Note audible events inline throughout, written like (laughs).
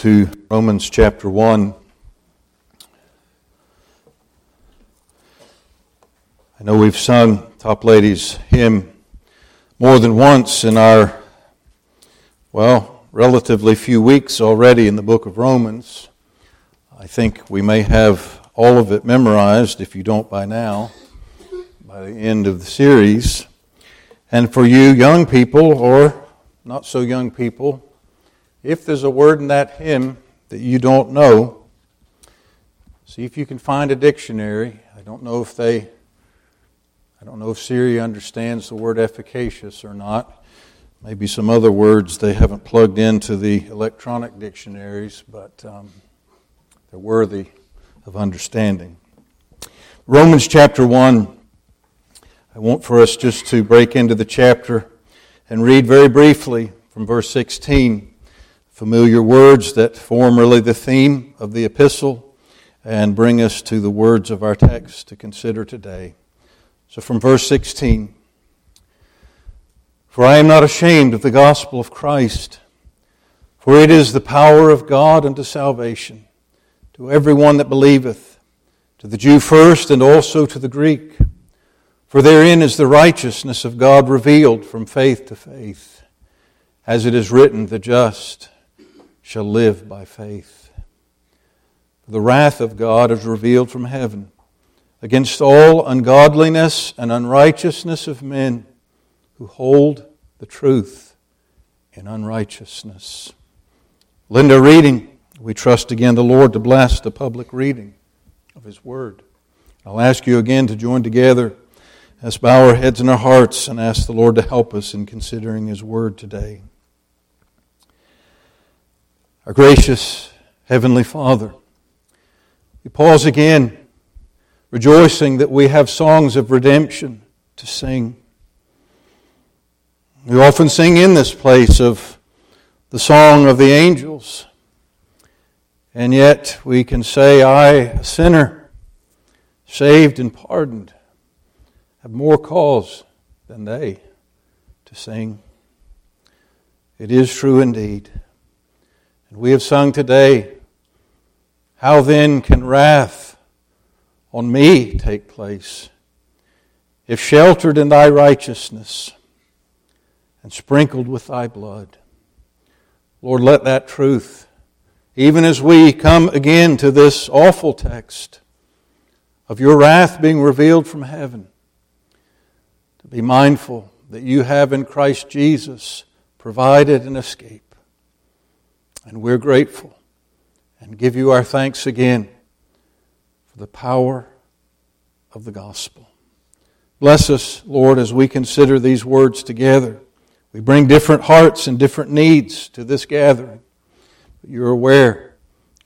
to Romans chapter 1. I know we've sung Toplady's hymn more than once in our, well, relatively few weeks already in the book of Romans. I think we may have all of it memorized, if you don't by now, by the end of the series. And for you young people, or not so young people, if there's a word in that hymn that you don't know, see if you can find a dictionary. I don't know if they, I don't know if Siri understands the word efficacious or not. Maybe some other words they haven't plugged into the electronic dictionaries, but um, they're worthy of understanding. Romans chapter 1. I want for us just to break into the chapter and read very briefly from verse 16 familiar words that form really the theme of the epistle and bring us to the words of our text to consider today. So, from verse 16 For I am not ashamed of the gospel of Christ, for it is the power of God unto salvation to everyone that believeth, to the Jew first and also to the Greek. For therein is the righteousness of God revealed from faith to faith. As it is written, the just shall live by faith. For the wrath of God is revealed from heaven against all ungodliness and unrighteousness of men who hold the truth in unrighteousness. Linda reading, we trust again the Lord to bless the public reading of His Word. I'll ask you again to join together as bow our heads and our hearts and ask the Lord to help us in considering His Word today. Our gracious Heavenly Father, we pause again, rejoicing that we have songs of redemption to sing. We often sing in this place of the song of the angels, and yet we can say, I, a sinner, saved and pardoned, have more cause than they to sing. It is true indeed. And we have sung today, How then can wrath on me take place? If sheltered in thy righteousness and sprinkled with thy blood. Lord, let that truth, even as we come again to this awful text of your wrath being revealed from heaven, to be mindful that you have in Christ Jesus provided an escape. And we're grateful and give you our thanks again for the power of the gospel. Bless us, Lord, as we consider these words together. We bring different hearts and different needs to this gathering. But you're aware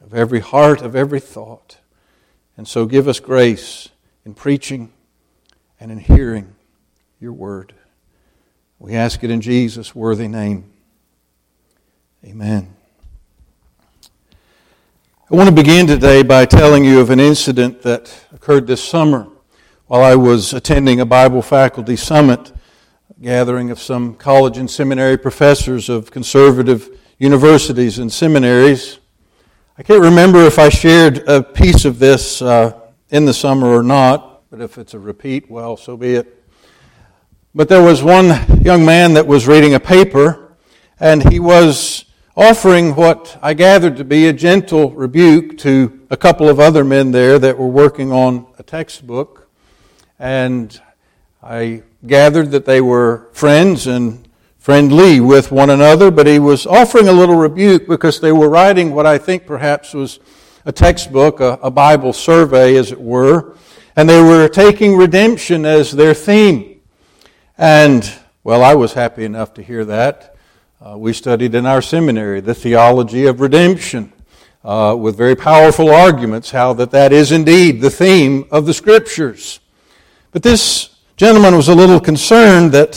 of every heart, of every thought. And so give us grace in preaching and in hearing your word. We ask it in Jesus' worthy name. Amen. I want to begin today by telling you of an incident that occurred this summer while I was attending a Bible faculty summit, gathering of some college and seminary professors of conservative universities and seminaries. I can't remember if I shared a piece of this uh, in the summer or not, but if it's a repeat, well, so be it. But there was one young man that was reading a paper, and he was offering what I gathered to be a gentle rebuke to a couple of other men there that were working on a textbook. And I gathered that they were friends and friendly with one another, but he was offering a little rebuke because they were writing what I think perhaps was a textbook, a, a Bible survey, as it were, and they were taking redemption as their theme. And, well, I was happy enough to hear that. Uh, we studied in our seminary the theology of redemption uh, with very powerful arguments how that that is indeed the theme of the scriptures. But this gentleman was a little concerned that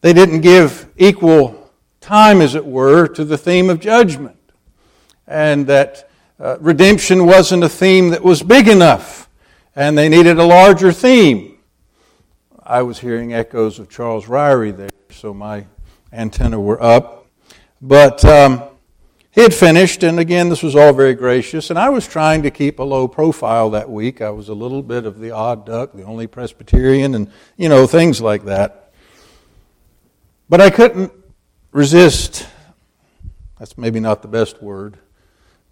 they didn't give equal time, as it were, to the theme of judgment, and that uh, redemption wasn't a theme that was big enough, and they needed a larger theme. I was hearing echoes of Charles Ryrie there, so my antenna were up. But um, he had finished, and again, this was all very gracious, and I was trying to keep a low profile that week. I was a little bit of the odd duck, the only Presbyterian, and, you know, things like that. But I couldn't resist. That's maybe not the best word.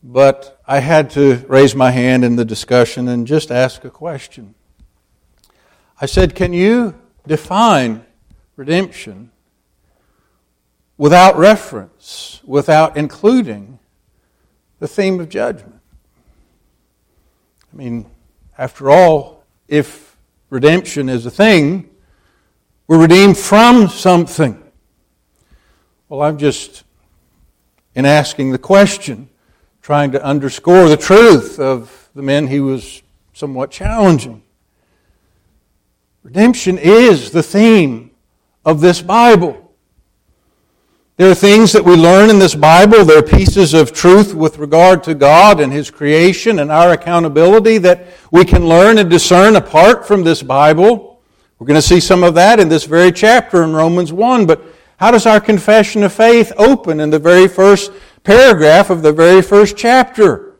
But I had to raise my hand in the discussion and just ask a question. I said, Can you define redemption without reference, without including the theme of judgment. I mean, after all, if redemption is a thing, we're redeemed from something. Well, I'm just, in asking the question, trying to underscore the truth of the men he was somewhat challenging. Redemption is the theme of this Bible. There are things that we learn in this Bible. There are pieces of truth with regard to God and His creation and our accountability that we can learn and discern apart from this Bible. We're going to see some of that in this very chapter in Romans 1. But how does our confession of faith open in the very first paragraph of the very first chapter?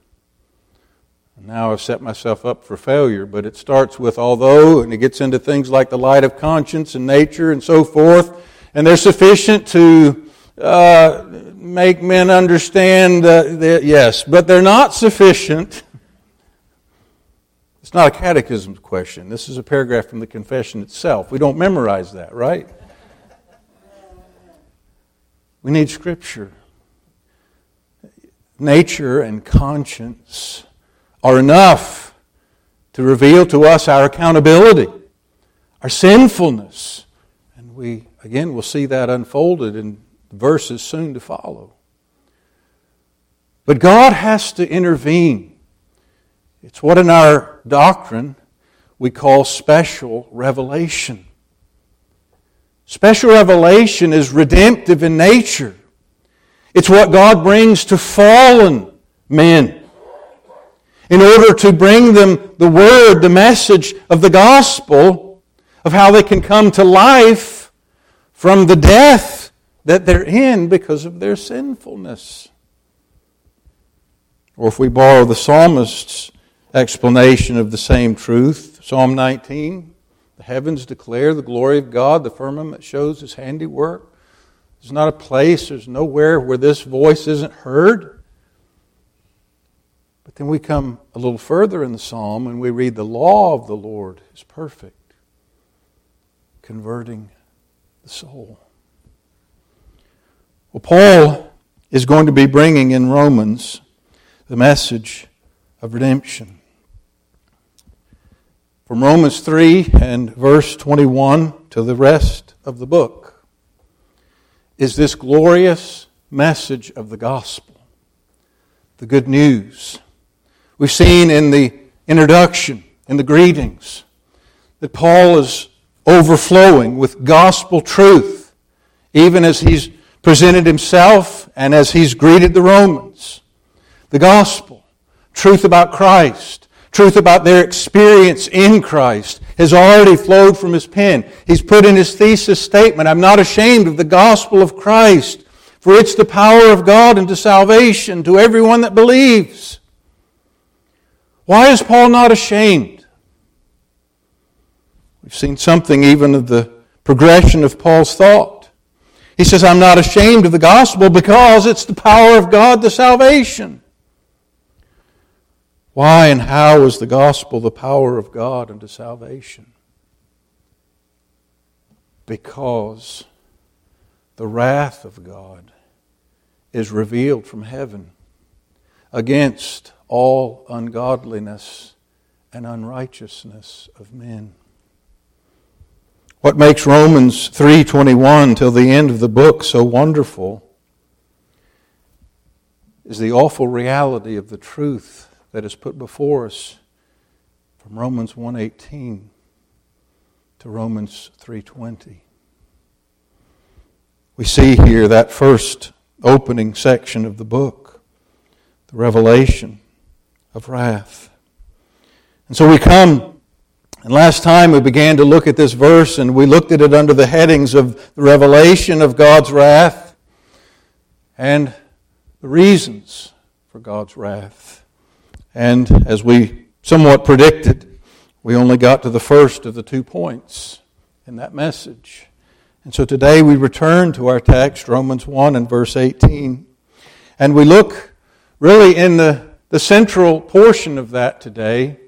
Now I've set myself up for failure, but it starts with although, and it gets into things like the light of conscience and nature and so forth, and they're sufficient to uh, make men understand that, yes, but they're not sufficient. It's not a catechism question. This is a paragraph from the confession itself. We don't memorize that, right? We need Scripture. Nature and conscience are enough to reveal to us our accountability, our sinfulness. And we, again, will see that unfolded in verses soon to follow. But God has to intervene. It's what in our doctrine we call special revelation. Special revelation is redemptive in nature. It's what God brings to fallen men in order to bring them the word, the message of the gospel of how they can come to life from the death that they're in because of their sinfulness. Or if we borrow the psalmist's explanation of the same truth, Psalm 19, the heavens declare the glory of God, the firmament shows his handiwork. There's not a place, there's nowhere where this voice isn't heard. But then we come a little further in the psalm and we read, The law of the Lord is perfect, converting the soul. Well, Paul is going to be bringing in Romans the message of redemption. From Romans 3 and verse 21 to the rest of the book is this glorious message of the gospel, the good news. We've seen in the introduction, in the greetings, that Paul is overflowing with gospel truth, even as he's presented himself and as he's greeted the Romans. The gospel, truth about Christ, truth about their experience in Christ has already flowed from his pen. He's put in his thesis statement, I'm not ashamed of the gospel of Christ, for it's the power of God unto salvation to everyone that believes. Why is Paul not ashamed? We've seen something even of the progression of Paul's thought. He says, I'm not ashamed of the gospel because it's the power of God to salvation. Why and how is the gospel the power of God unto salvation? Because the wrath of God is revealed from heaven against all ungodliness and unrighteousness of men. What makes Romans 3:21 till the end of the book so wonderful is the awful reality of the truth that is put before us from Romans 1:18 to Romans 3:20. We see here that first opening section of the book, the revelation of wrath. And so we come and last time we began to look at this verse and we looked at it under the headings of the revelation of God's wrath and the reasons for God's wrath. And as we somewhat predicted, we only got to the first of the two points in that message. And so today we return to our text, Romans 1 and verse 18. And we look really in the, the central portion of that today.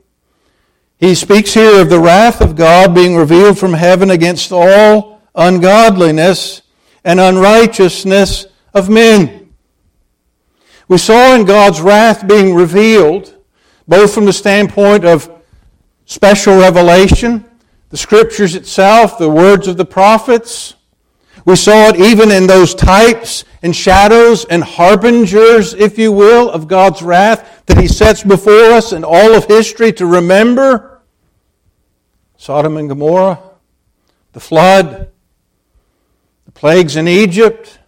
He speaks here of the wrath of God being revealed from heaven against all ungodliness and unrighteousness of men. We saw in God's wrath being revealed, both from the standpoint of special revelation, the scriptures itself, the words of the prophets. We saw it even in those types and shadows and harbingers, if you will, of God's wrath that He sets before us in all of history to remember. Sodom and Gomorrah, the flood, the plagues in Egypt.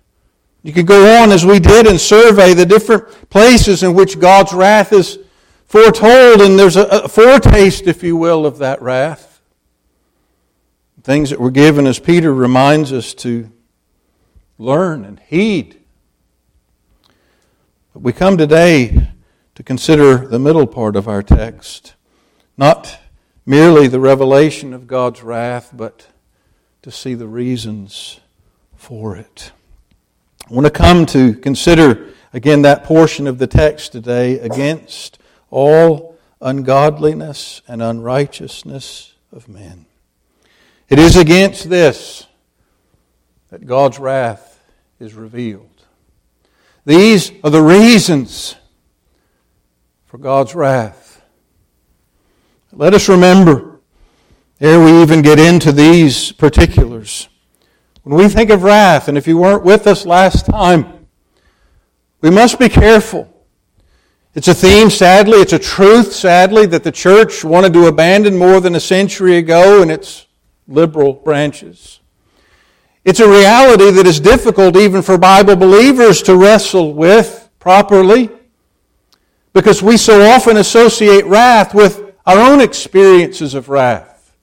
You could go on as we did and survey the different places in which God's wrath is foretold, and there's a, foretaste, if you will, of that wrath. Things that were given as Peter reminds us to learn and heed. But we come today to consider the middle part of our text, not merely the revelation of God's wrath, but to see the reasons for it. I want to come to consider again that portion of the text today against all ungodliness and unrighteousness of men. It is against this that God's wrath is revealed. These are the reasons for God's wrath. Let us remember, ere we even get into these particulars, when we think of wrath, and if you weren't with us last time, we must be careful it's a theme, sadly, it's a truth, sadly, that the church wanted to abandon more than a century ago in its liberal branches. It's a reality that is difficult even for Bible believers to wrestle with properly because we so often associate wrath with our own experiences of wrath.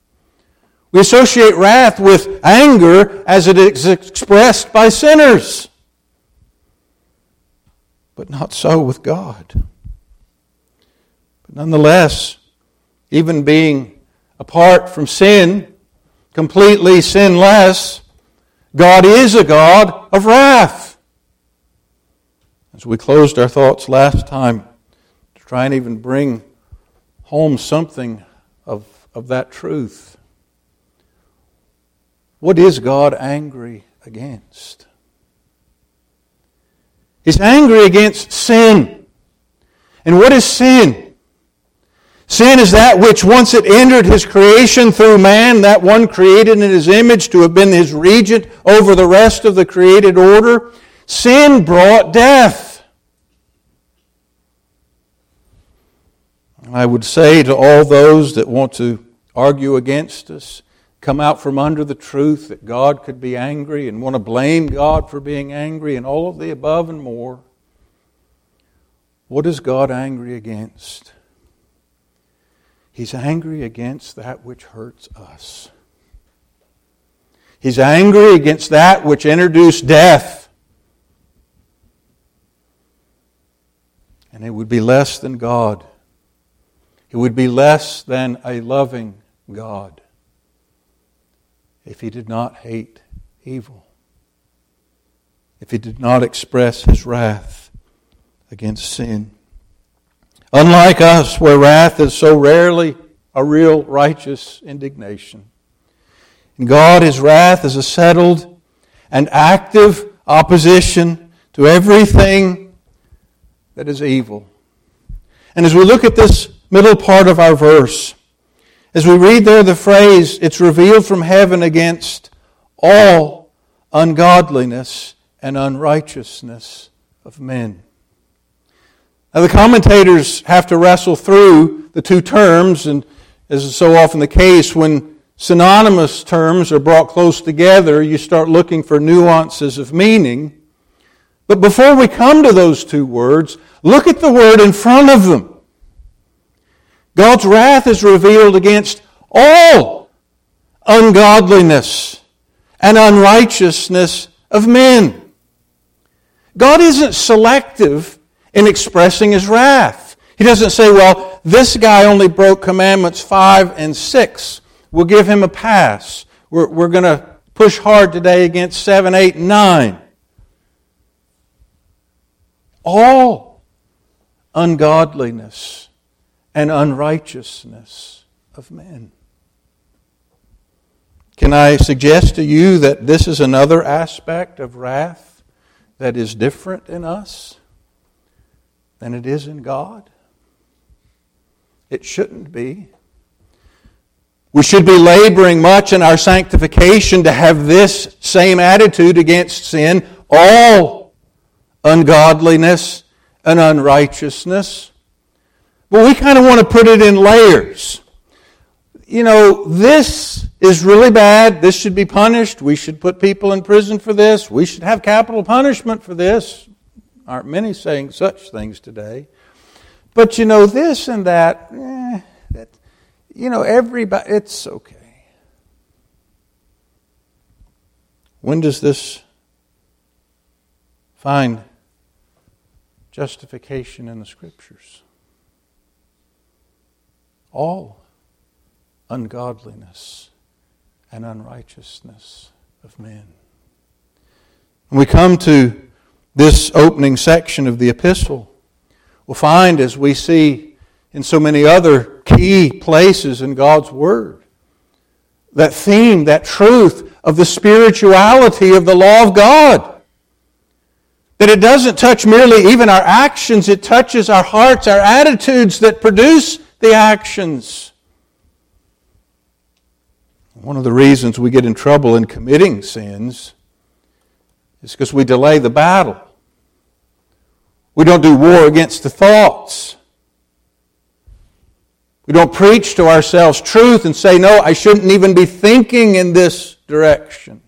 We associate wrath with anger as it is expressed by sinners, but not so with God. But Nonetheless, even being apart from sin, completely sinless, God is a God of wrath. As we closed our thoughts last time, to try and even bring home something of, of that truth. What is God angry against? He's angry against sin. And what is sin? Sin is that which once it entered his creation through man, that one created in his image to have been his regent over the rest of the created order, sin brought death. I would say to all those that want to argue against us, come out from under the truth that God could be angry and want to blame God for being angry and all of the above and more. What is God angry against? He's angry against that which hurts us. He's angry against that which introduced death. And it would be less than God. It would be less than a loving God if he did not hate evil, if he did not express his wrath against sin. Unlike us, where wrath is so rarely a real righteous indignation. In God, His wrath is a settled and active opposition to everything that is evil. And as we look at this middle part of our verse, as we read there the phrase, it's revealed from heaven against all ungodliness and unrighteousness of men. Now, the commentators have to wrestle through the two terms, and as is so often the case, when synonymous terms are brought close together, you start looking for nuances of meaning. But before we come to those two words, look at the word in front of them. God's wrath is revealed against all ungodliness and unrighteousness of men. God isn't selective in expressing his wrath. He doesn't say, well, this guy only broke commandments 5 and 6. We'll give him a pass. We're, we're going to push hard today against 7, 8, and 9. All ungodliness and unrighteousness of men. Can I suggest to you that this is another aspect of wrath that is different in us than it is in God? It shouldn't be. We should be laboring much in our sanctification to have this same attitude against sin, all ungodliness and unrighteousness. But we kind of want to put it in layers. You know, this is really bad. This should be punished. We should put people in prison for this. We should have capital punishment for this. Aren't many saying such things today? But you know, this and that, eh, that you know, everybody, it's okay. When does this find justification in the Scriptures? All ungodliness and unrighteousness of men. When we come to this opening section of the epistle, we'll find as we see in so many other key places in God's Word. That theme, that truth of the spirituality of the law of God. That it doesn't touch merely even our actions, it touches our hearts, our attitudes that produce the actions. One of the reasons we get in trouble in committing sins is because we delay the battle. We don't do war against the thoughts. We don't preach to ourselves truth and say, no, I shouldn't even be thinking in this direction.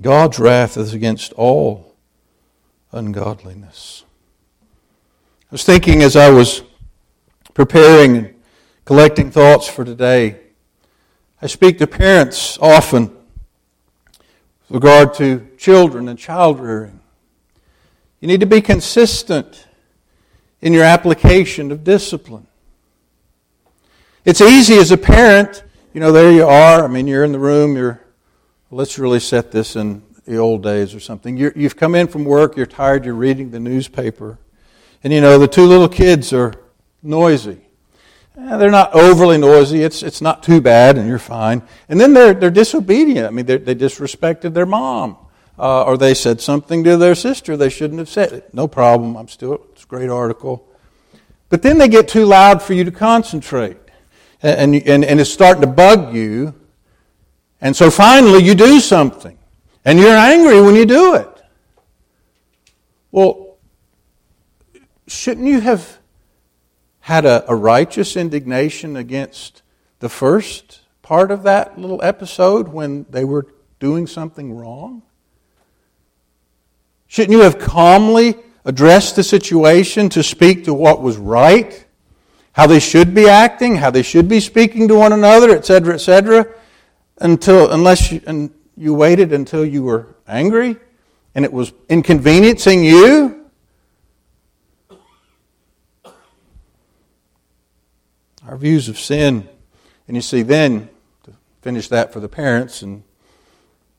God's wrath is against all ungodliness. I was thinking as I was preparing and collecting thoughts for today, I speak to parents often with regard to children and child rearing. You need to be consistent in your application of discipline. It's easy as a parent, you know, there you are. I mean, you're in the room, you're, let's really set this in the old days or something. you have come in from work, you're tired, you're reading the newspaper. And you know, the two little kids are noisy. Eh, they're not overly noisy, it's, it's not too bad, and you're fine. And then they're, they're disobedient. I mean, they, they disrespected their mom. Uh, or they said something to their sister they shouldn't have said. No problem, I'm still it's a Great article. But then they get too loud for you to concentrate. And, and, and it's starting to bug you. And so finally you do something. And you're angry when you do it. Well, shouldn't you have had a, a righteous indignation against the first part of that little episode when they were doing something wrong? Shouldn't you have calmly addressed the situation to speak to what was right, how they should be acting, how they should be speaking to one another, etc., etc., until unless you, and you waited until you were angry and it was inconveniencing you. Our views of sin, and you see, then to finish that for the parents and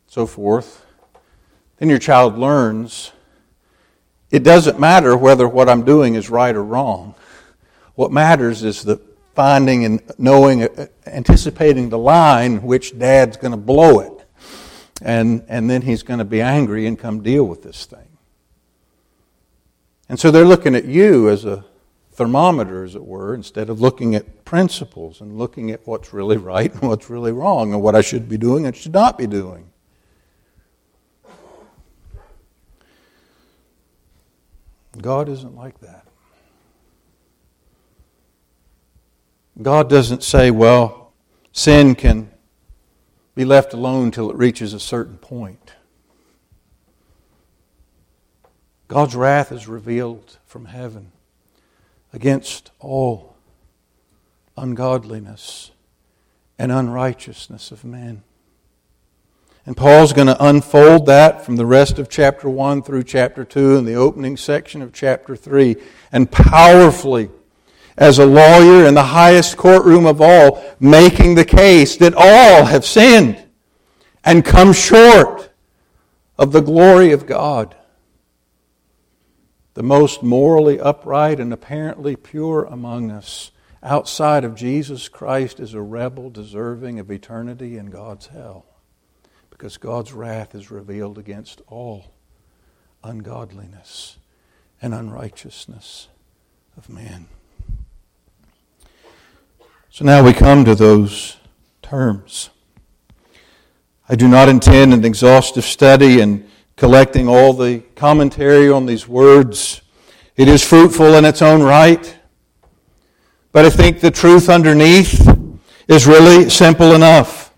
so forth, then your child learns it doesn't matter whether what I'm doing is right or wrong. What matters is the finding and knowing, uh, anticipating the line which dad's going to blow it. And, and then he's going to be angry and come deal with this thing. And so they're looking at you as a thermometer, as it were, instead of looking at principles and looking at what's really right and what's really wrong and what I should be doing and should not be doing. God isn't like that. God doesn't say, well, sin can be left alone till it reaches a certain point. God's wrath is revealed from heaven against all ungodliness and unrighteousness of men. And Paul's going to unfold that from the rest of chapter 1 through chapter 2 and the opening section of chapter 3. And powerfully, as a lawyer in the highest courtroom of all, making the case that all have sinned and come short of the glory of God. The most morally upright and apparently pure among us, outside of Jesus Christ, is a rebel deserving of eternity in God's hell because God's wrath is revealed against all ungodliness and unrighteousness of man. So now we come to those terms. I do not intend an exhaustive study and collecting all the commentary on these words. It is fruitful in its own right. But I think the truth underneath is really simple enough.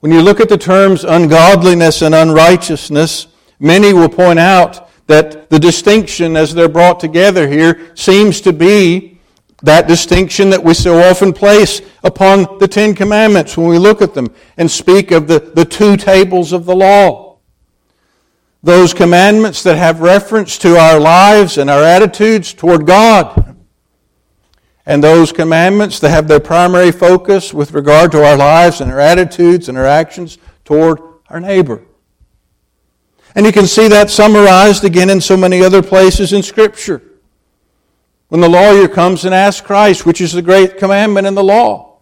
When you look at the terms ungodliness and unrighteousness, many will point out that the distinction as they're brought together here seems to be that distinction that we so often place upon the Ten Commandments when we look at them and speak of the, the two tables of the law. Those commandments that have reference to our lives and our attitudes toward God and those commandments that have their primary focus with regard to our lives and our attitudes and our actions toward our neighbor. And you can see that summarized again in so many other places in Scripture. When the lawyer comes and asks Christ, which is the great commandment in the law,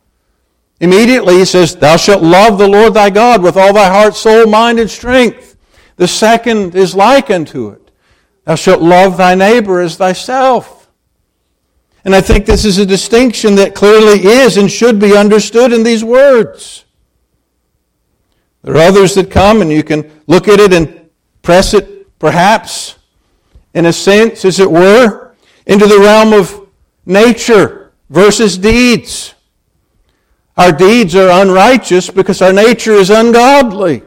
immediately he says, Thou shalt love the Lord thy God with all thy heart, soul, mind, and strength. The second is like unto it. Thou shalt love thy neighbor as thyself. And I think this is a distinction that clearly is and should be understood in these words. There are others that come, and you can look at it and press it, perhaps, in a sense, as it were, into the realm of nature versus deeds. Our deeds are unrighteous because our nature is ungodly.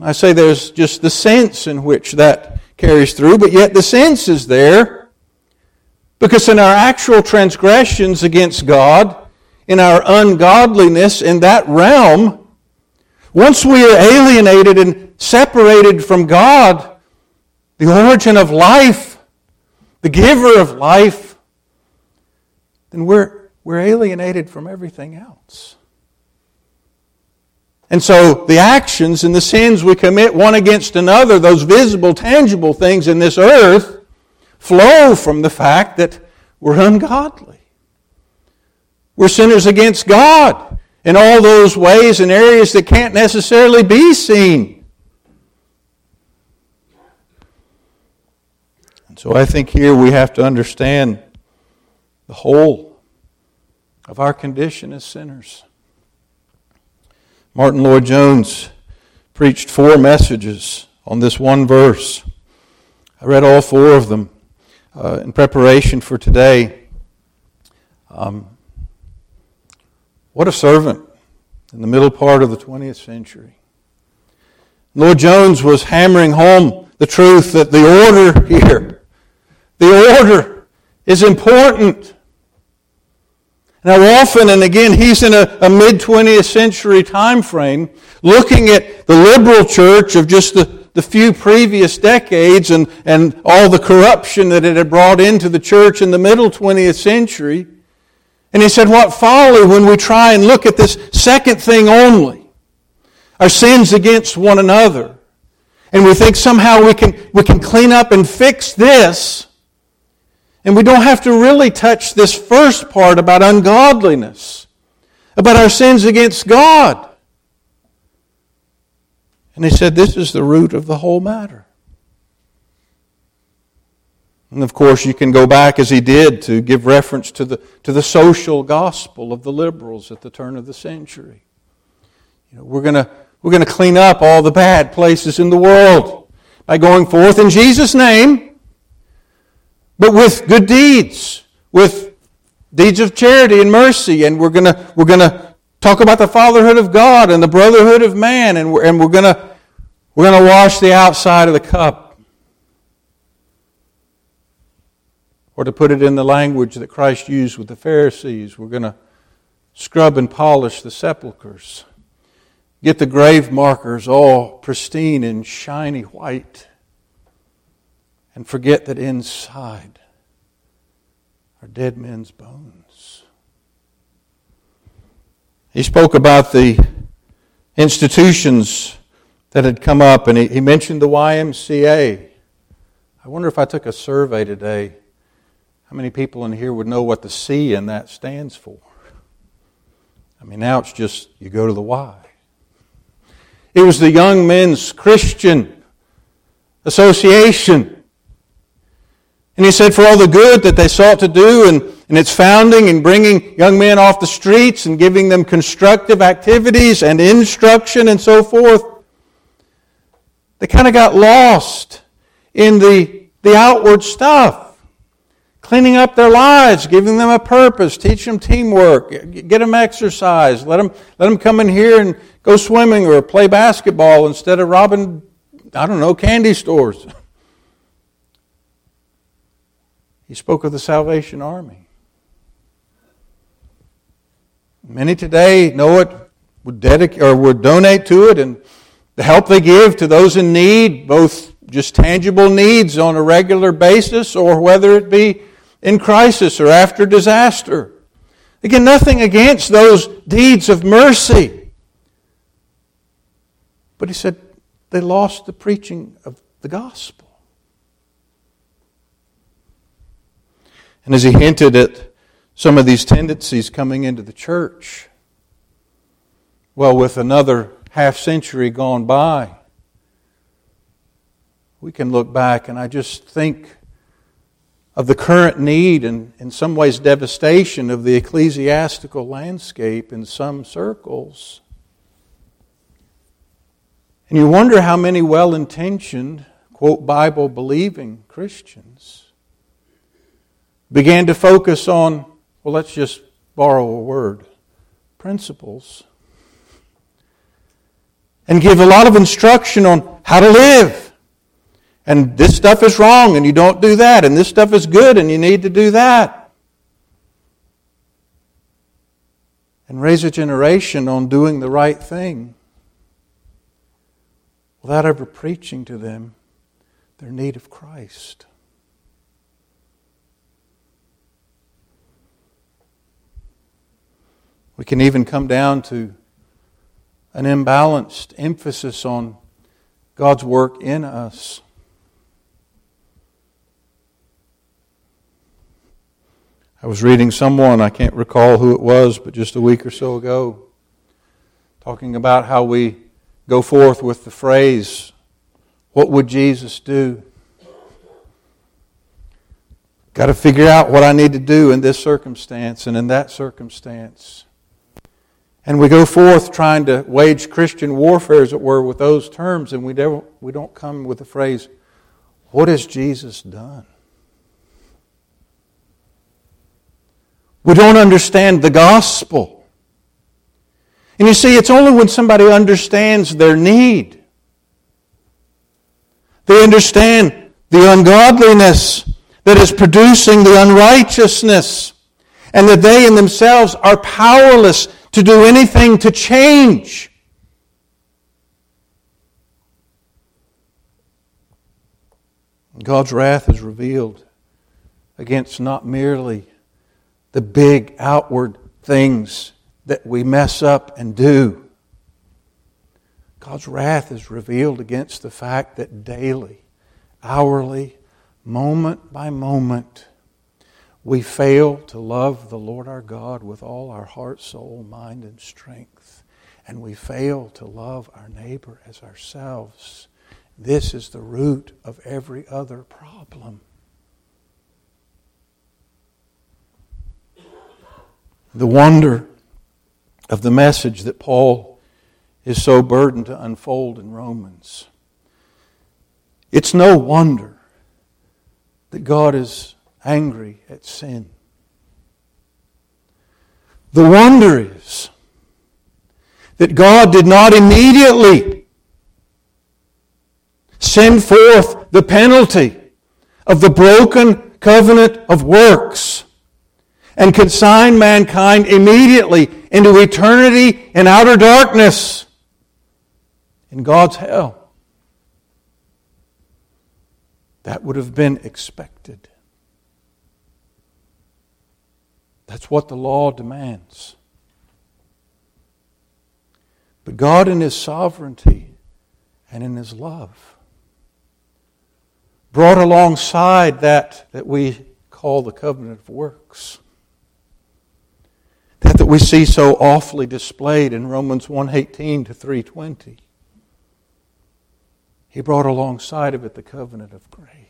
I say there's just the sense in which that carries through, but yet the sense is there. Because in our actual transgressions against God, in our ungodliness in that realm, once we are alienated and separated from God, the origin of life, the giver of life, then we're, we're alienated from everything else. And so the actions and the sins we commit one against another, those visible, tangible things in this earth, flow from the fact that we're ungodly. We're sinners against God in all those ways and areas that can't necessarily be seen. And so I think here we have to understand the whole of our condition as sinners. Martyn Lloyd-Jones preached four messages on this one verse. I read all four of them uh, in preparation for today. Um, what a servant in the middle part of the 20th century. Lloyd-Jones was hammering home the truth that the order here, the order is important. Now, often, and again, he's in a, a mid 20th century time frame, looking at the liberal church of just the the few previous decades and, and all the corruption that it had brought into the church in the middle 20th century. And he said, What folly when we try and look at this second thing only our sins against one another. And we think somehow we can, we can clean up and fix this. And we don't have to really touch this first part about ungodliness, about our sins against God. And he said, This is the root of the whole matter. And of course, you can go back as he did to give reference to the, to the social gospel of the liberals at the turn of the century. You know, we're going we're going to clean up all the bad places in the world by going forth in Jesus' name, but with good deeds, with deeds of charity and mercy, and we're going we're to talk about the fatherhood of God and the brotherhood of man, and we're, and we're going we're to wash the outside of the cup. Or to put it in the language that Christ used with the Pharisees, we're going to scrub and polish the sepulchres. get the grave markers all pristine and shiny white and forget that inside are dead men's bones. He spoke about the institutions that had come up, and he, he mentioned the YMCA. I wonder if I took a survey today, how many people in here would know what the C in that stands for? I mean, now it's just you go to the Y. It was the Young Men's Christian Association. And he said, for all the good that they sought to do in, in its founding and bringing young men off the streets and giving them constructive activities and instruction and so forth, they kind of got lost in the, the outward stuff. Cleaning up their lives, giving them a purpose, teach them teamwork, get them exercise, let them, let them come in here and go swimming or play basketball instead of robbing, I don't know, candy stores. (laughs) He spoke of the Salvation Army. Many today know it, would dedicate or would donate to it, and the help they give to those in need, both just tangible needs on a regular basis, or whether it be in crisis or after disaster. Again, nothing against those deeds of mercy. But he said they lost the preaching of the gospel. And as he hinted at some of these tendencies coming into the church, well, with another half century gone by, we can look back and I just think of the current need and, in some ways, devastation of the ecclesiastical landscape in some circles. And you wonder how many well intentioned, quote, Bible believing Christians began to focus on, well, let's just borrow a word, principles, and give a lot of instruction on how to live. And this stuff is wrong and you don't do that, and this stuff is good and you need to do that. And raise a generation on doing the right thing without ever preaching to them their need of Christ. We can even come down to an imbalanced emphasis on God's work in us. I was reading someone, I can't recall who it was, but just a week or so ago, talking about how we go forth with the phrase, What would Jesus do? Got to figure out what I need to do in this circumstance and in that circumstance. And we go forth trying to wage Christian warfare, as it were, with those terms, and we don't, we don't come with the phrase, What has Jesus done? We don't understand the gospel. And you see, it's only when somebody understands their need, they understand the ungodliness that is producing the unrighteousness, and that they in themselves are powerless to do anything to change. God's wrath is revealed against not merely the big outward things that we mess up and do. God's wrath is revealed against the fact that daily, hourly, moment by moment, we fail to love the Lord our God with all our heart, soul, mind, and strength. And we fail to love our neighbor as ourselves. This is the root of every other problem. The wonder of the message that Paul is so burdened to unfold in Romans. It's no wonder that God is angry at sin. The wonder is that God did not immediately send forth the penalty of the broken covenant of works and consign mankind immediately into eternity in outer darkness. in God's hell. That would have been expected. That's what the law demands. But God, in His sovereignty and in His love, brought alongside that that we call the covenant of works. That that we see so awfully displayed in Romans 1:18 to 320. He brought alongside of it the covenant of grace.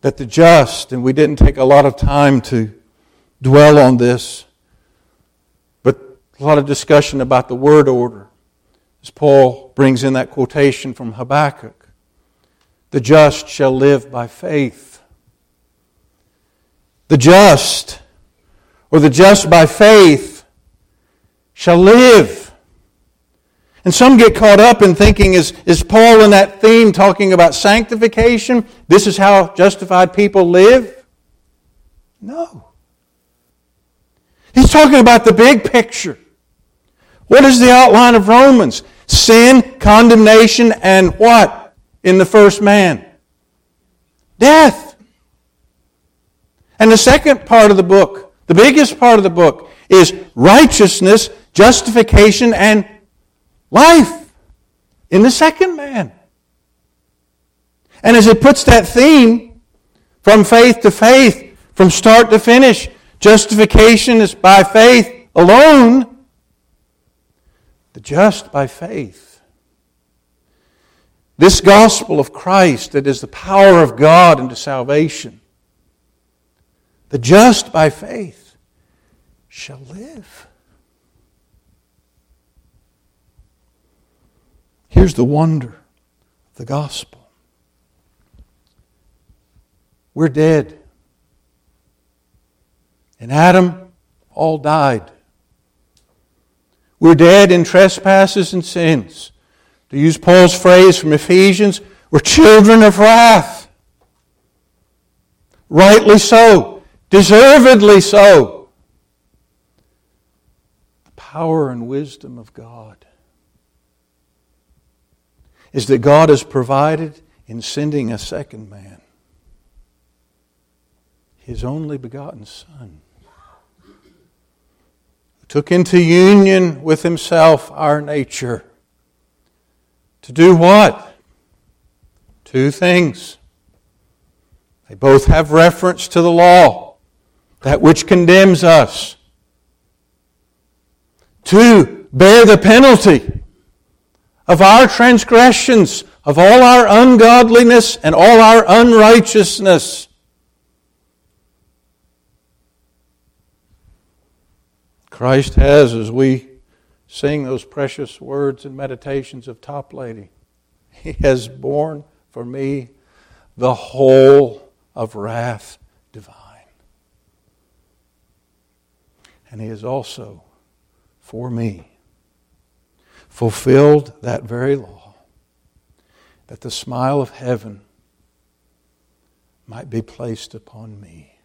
That the just, and we didn't take a lot of time to dwell on this, but a lot of discussion about the word order as Paul brings in that quotation from Habakkuk The just shall live by faith. The just, or the just by faith, shall live. And some get caught up in thinking, is, is Paul in that theme talking about sanctification? This is how justified people live? No. He's talking about the big picture. What is the outline of Romans? Sin, condemnation, and what in the first man? Death. And the second part of the book, the biggest part of the book, is righteousness, justification, and life in the second man. And as it puts that theme from faith to faith, from start to finish, justification is by faith alone the just by faith. This gospel of Christ that is the power of God into salvation. The just by faith shall live. Here's the wonder of the gospel. We're dead. And Adam, all died. We're dead in trespasses and sins. To use Paul's phrase from Ephesians, we're children of wrath. Rightly so, deservedly so. The power and wisdom of God is that God has provided in sending a second man, his only begotten Son took into union with himself our nature. To do what? Two things. They both have reference to the law, that which condemns us. To bear the penalty of our transgressions, of all our ungodliness and all our unrighteousness. Christ has, as we sing those precious words and meditations of Toplady, He has borne for me the whole of wrath divine. And He has also, for me, fulfilled that very law, that the smile of heaven might be placed upon me.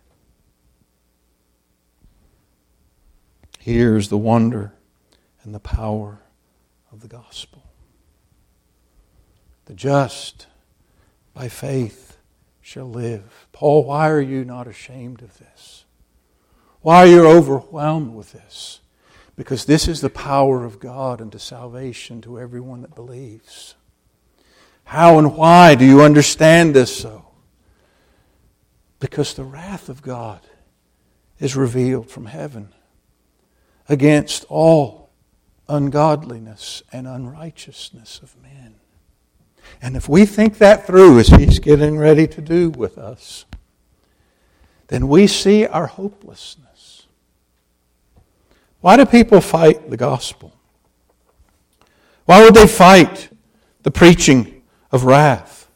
Here's the wonder and the power of the gospel. The just by faith shall live. Paul, why are you not ashamed of this? Why are you overwhelmed with this? Because this is the power of God unto salvation to everyone that believes. How and why do you understand this so? Because the wrath of God is revealed from heaven against all ungodliness and unrighteousness of men. And if we think that through as He's getting ready to do with us, then we see our hopelessness. Why do people fight the gospel? Why would they fight the preaching of wrath?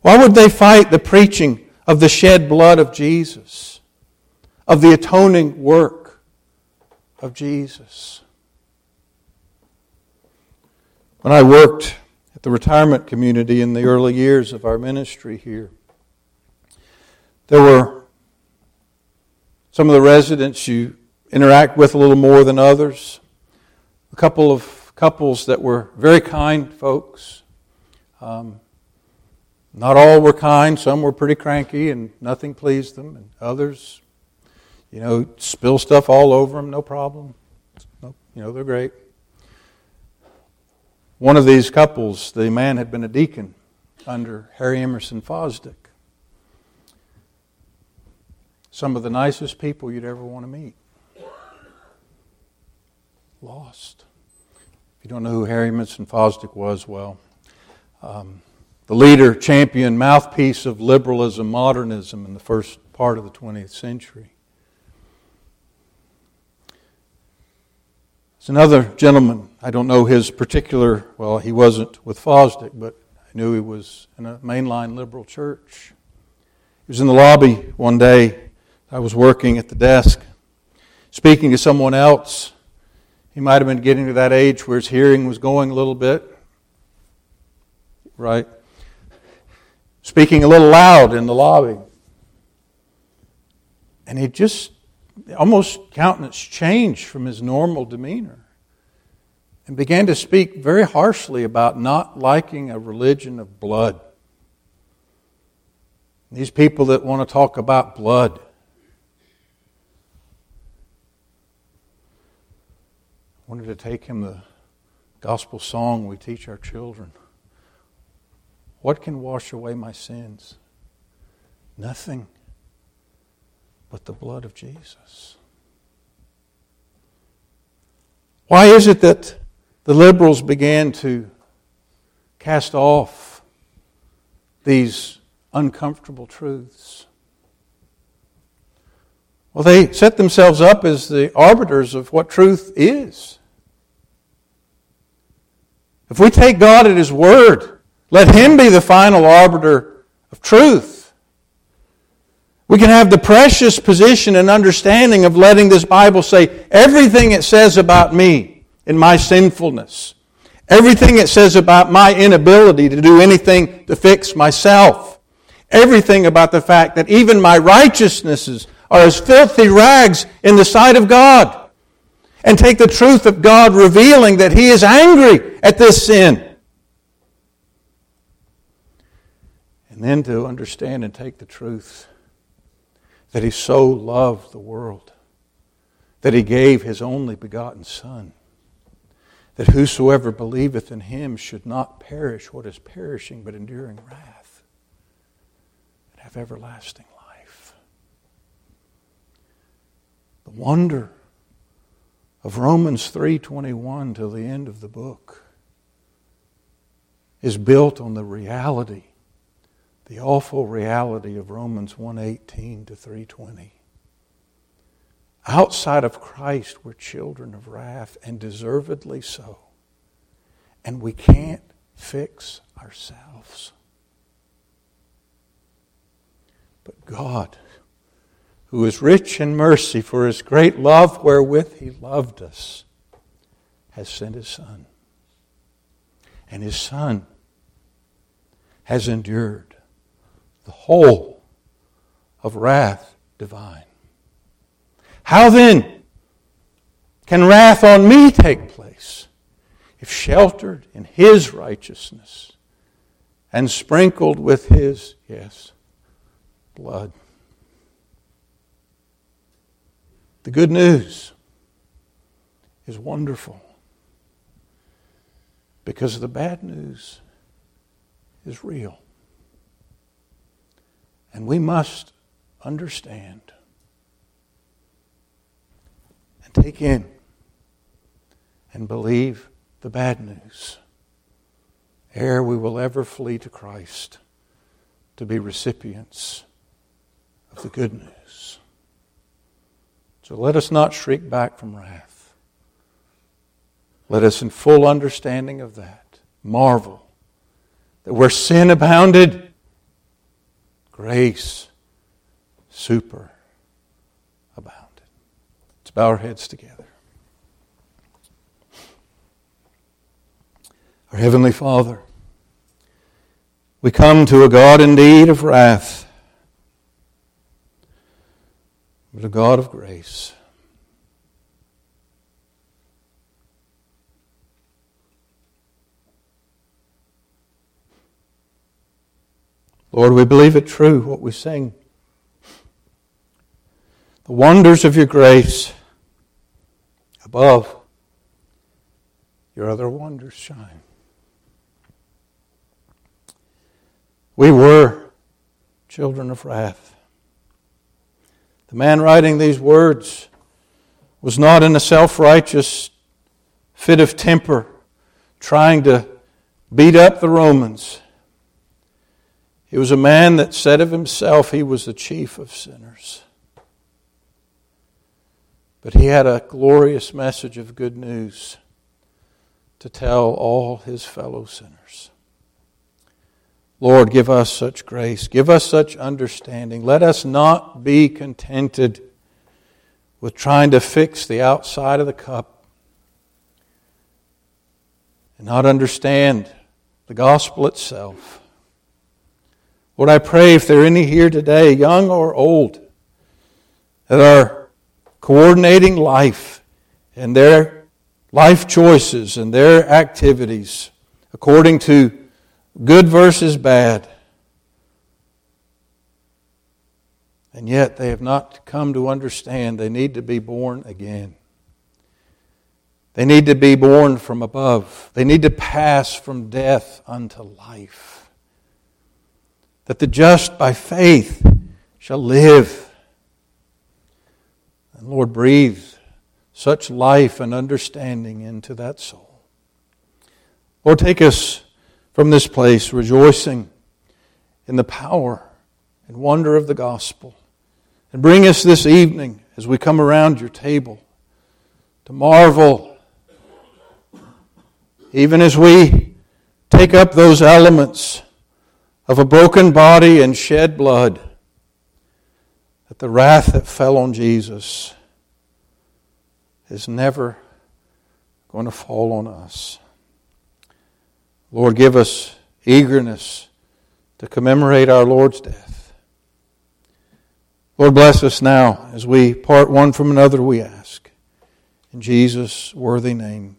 Why would they fight the preaching of the shed blood of Jesus, of the atoning work of Jesus. When I worked at the retirement community in the early years of our ministry here, there were some of the residents you interact with a little more than others. a couple of couples that were very kind folks. Um, not all were kind. Some were pretty cranky and nothing pleased them. And others, you know, spill stuff all over them, no problem. You know, they're great. One of these couples, the man had been a deacon under Harry Emerson Fosdick. Some of the nicest people you'd ever want to meet. Lost. If you don't know who Harry Emerson Fosdick was, well, um, the leader, champion, mouthpiece of liberalism, modernism in the first part of the 20th century. There's another gentleman, I don't know his particular, well, he wasn't with Fosdick, but I knew he was in a mainline liberal church. He was in the lobby one day. I was working at the desk, speaking to someone else. He might have been getting to that age where his hearing was going a little bit, right? speaking a little loud in the lobby. And he just almost countenance changed from his normal demeanor and began to speak very harshly about not liking a religion of blood. These people that want to talk about blood. Wanted to take him the gospel song we teach our children. What can wash away my sins? Nothing but the blood of Jesus. Why is it that the liberals began to cast off these uncomfortable truths? Well, they set themselves up as the arbiters of what truth is. If we take God at His word, let Him be the final arbiter of truth. We can have the precious position and understanding of letting this Bible say everything it says about me and my sinfulness, everything it says about my inability to do anything to fix myself, everything about the fact that even my righteousnesses are as filthy rags in the sight of God. And take the truth of God revealing that He is angry at this sin And then to understand and take the truth that He so loved the world that He gave His only begotten Son, that whosoever believeth in Him should not perish what is perishing, but enduring wrath, and have everlasting life. The wonder of Romans 3:21 till the end of the book is built on the reality the awful reality of Romans 1:18 to 3:20. Outside of Christ, we're children of wrath, and deservedly so. And we can't fix ourselves. But God, who is rich in mercy for his great love wherewith he loved us, has sent his Son. And his Son has endured the whole of wrath divine. How then can wrath on me take place if sheltered in His righteousness and sprinkled with His, yes, blood? The good news is wonderful because the bad news is real. And we must understand and take in and believe the bad news ere we will ever flee to Christ to be recipients of the good news. So let us not shrink back from wrath. Let us, in full understanding of that, marvel that where sin abounded, grace super abounded. Let's bow our heads together. Our Heavenly Father, we come to a God indeed of wrath, but a God of grace. Lord, we believe it true what we sing. The wonders of your grace above your other wonders shine. We were children of wrath. The man writing these words was not in a self righteous fit of temper, trying to beat up the Romans. He was a man that said of himself he was the chief of sinners. But he had a glorious message of good news to tell all his fellow sinners. Lord, give us such grace. Give us such understanding. Let us not be contented with trying to fix the outside of the cup and not understand the gospel itself. Lord, I pray if there are any here today, young or old, that are coordinating life and their life choices and their activities according to good versus bad. And yet they have not come to understand they need to be born again. They need to be born from above. They need to pass from death unto life. That the just by faith shall live. And Lord, breathe such life and understanding into that soul. Lord, take us from this place rejoicing in the power and wonder of the gospel. And bring us this evening as we come around your table to marvel, even as we take up those elements of a broken body and shed blood, that the wrath that fell on Jesus is never going to fall on us. Lord, give us eagerness to commemorate our Lord's death. Lord, bless us now as we part one from another, we ask. In Jesus' worthy name.